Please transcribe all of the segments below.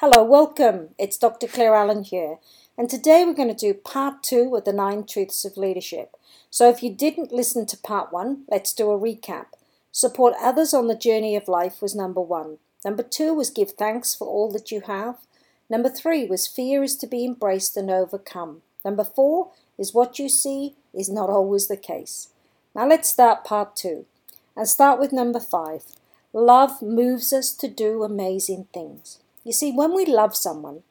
Hello, welcome. It's Dr. Claire Allen here, and today we're going to do part two of the nine truths of leadership. So, if you didn't listen to part one, let's do a recap. Support others on the journey of life was number one. Number two was give thanks for all that you have. Number three was fear is to be embraced and overcome. Number four is what you see is not always the case. Now, let's start part two and start with number five. Love moves us to do amazing things. You see, when we love someone,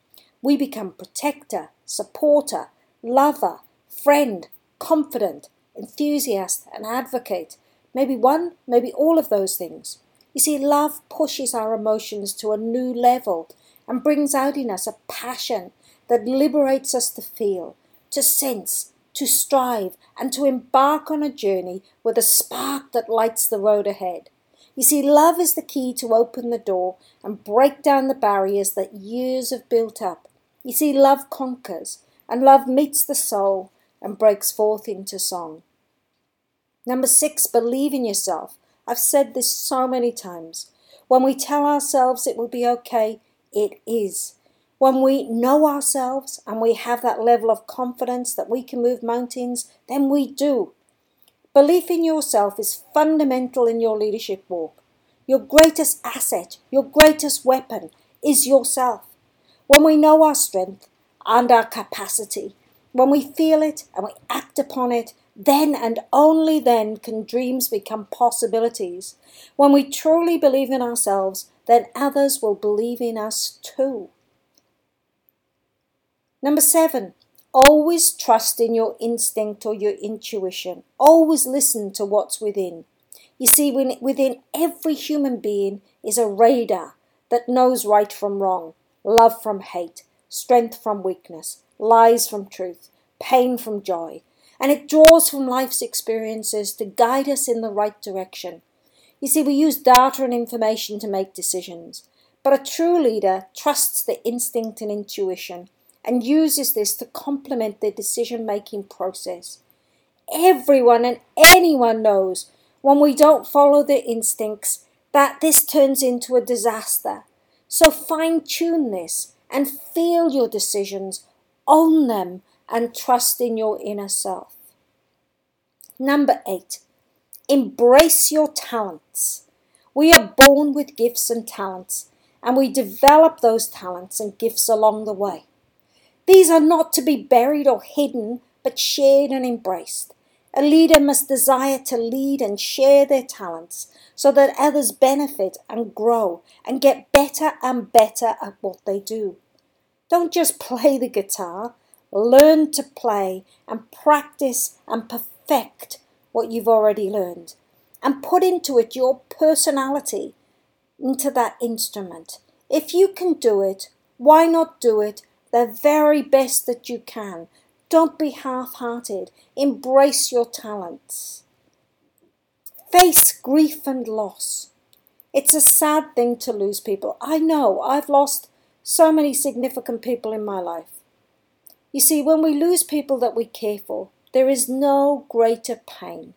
we become protector, supporter, lover, friend, confident, enthusiast, and advocate. Maybe one, maybe all of those things. You see, love pushes our emotions to a new level and brings out in us a passion that liberates us to feel, to sense, to strive, and to embark on a journey with a spark that lights the road ahead. You see, love is the key to open the door and break down the barriers that years have built up. You see, love conquers, and love meets the soul and breaks forth into song. Number six, believe in yourself. I've said this so many times. When we tell ourselves it will be okay, it is. When we know ourselves and we have that level of confidence that we can move mountains, then we do. Belief in yourself is fundamental in your leadership walk. Your greatest asset, your greatest weapon is yourself. When we know our strength and our capacity, when we feel it and we act upon it, then and only then can dreams become possibilities. When we truly believe in ourselves, then others will believe in us too. Number seven, Always trust in your instinct or your intuition. Always listen to what's within. You see, within every human being is a radar that knows right from wrong, love from hate, strength from weakness, lies from truth, pain from joy. And it draws from life's experiences to guide us in the right direction. You see, we use data and information to make decisions, but a true leader trusts the instinct and intuition and uses this to complement their decision making process. Everyone and anyone knows when we don't follow their instincts that this turns into a disaster. So fine tune this and feel your decisions, own them, and trust in your inner self. Number eight, embrace your talents. We are born with gifts and talents, and we develop those talents and gifts along the way. These are not to be buried or hidden, but shared and embraced. A leader must desire to lead and share their talents so that others benefit and grow and get better and better at what they do. Don't just play the guitar, learn to play and practice and perfect what you've already learned and put into it your personality into that instrument. If you can do it, why not do it the very best that you can. Don't be half hearted. Embrace your talents. Face grief and loss. It's a sad thing to lose people. I know I've lost so many significant people in my life. You see, when we lose people that we care for, there is no greater pain.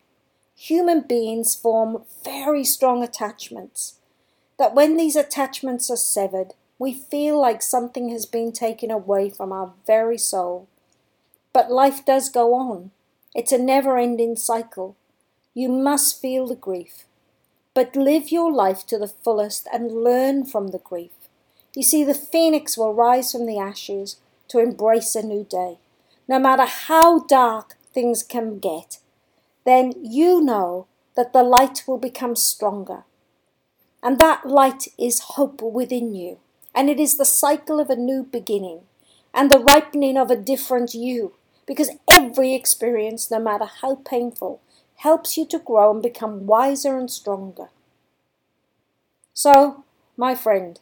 Human beings form very strong attachments. That when these attachments are severed, we feel like something has been taken away from our very soul. But life does go on. It's a never ending cycle. You must feel the grief. But live your life to the fullest and learn from the grief. You see, the phoenix will rise from the ashes to embrace a new day. No matter how dark things can get, then you know that the light will become stronger. And that light is hope within you and it is the cycle of a new beginning and the ripening of a different you. Because every experience, no matter how painful, helps you to grow and become wiser and stronger. So, my friend,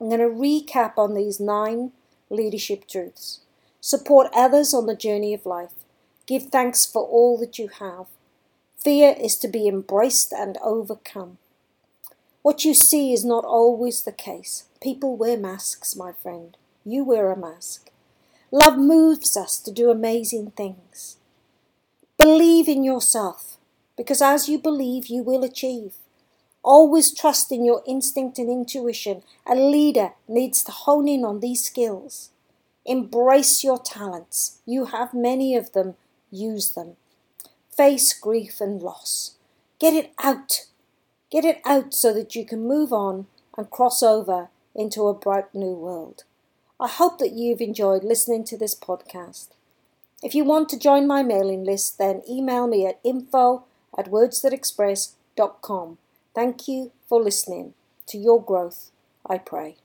I'm going to recap on these nine leadership truths. Support others on the journey of life. Give thanks for all that you have. Fear is to be embraced and overcome. What you see is not always the case. People wear masks, my friend. You wear a mask. Love moves us to do amazing things. Believe in yourself, because as you believe, you will achieve. Always trust in your instinct and intuition. A leader needs to hone in on these skills. Embrace your talents. You have many of them. Use them. Face grief and loss. Get it out. Get it out so that you can move on and cross over into a bright new world. I hope that you've enjoyed listening to this podcast. If you want to join my mailing list, then email me at info at wordsthatexpress.com. Thank you for listening. To your growth, I pray.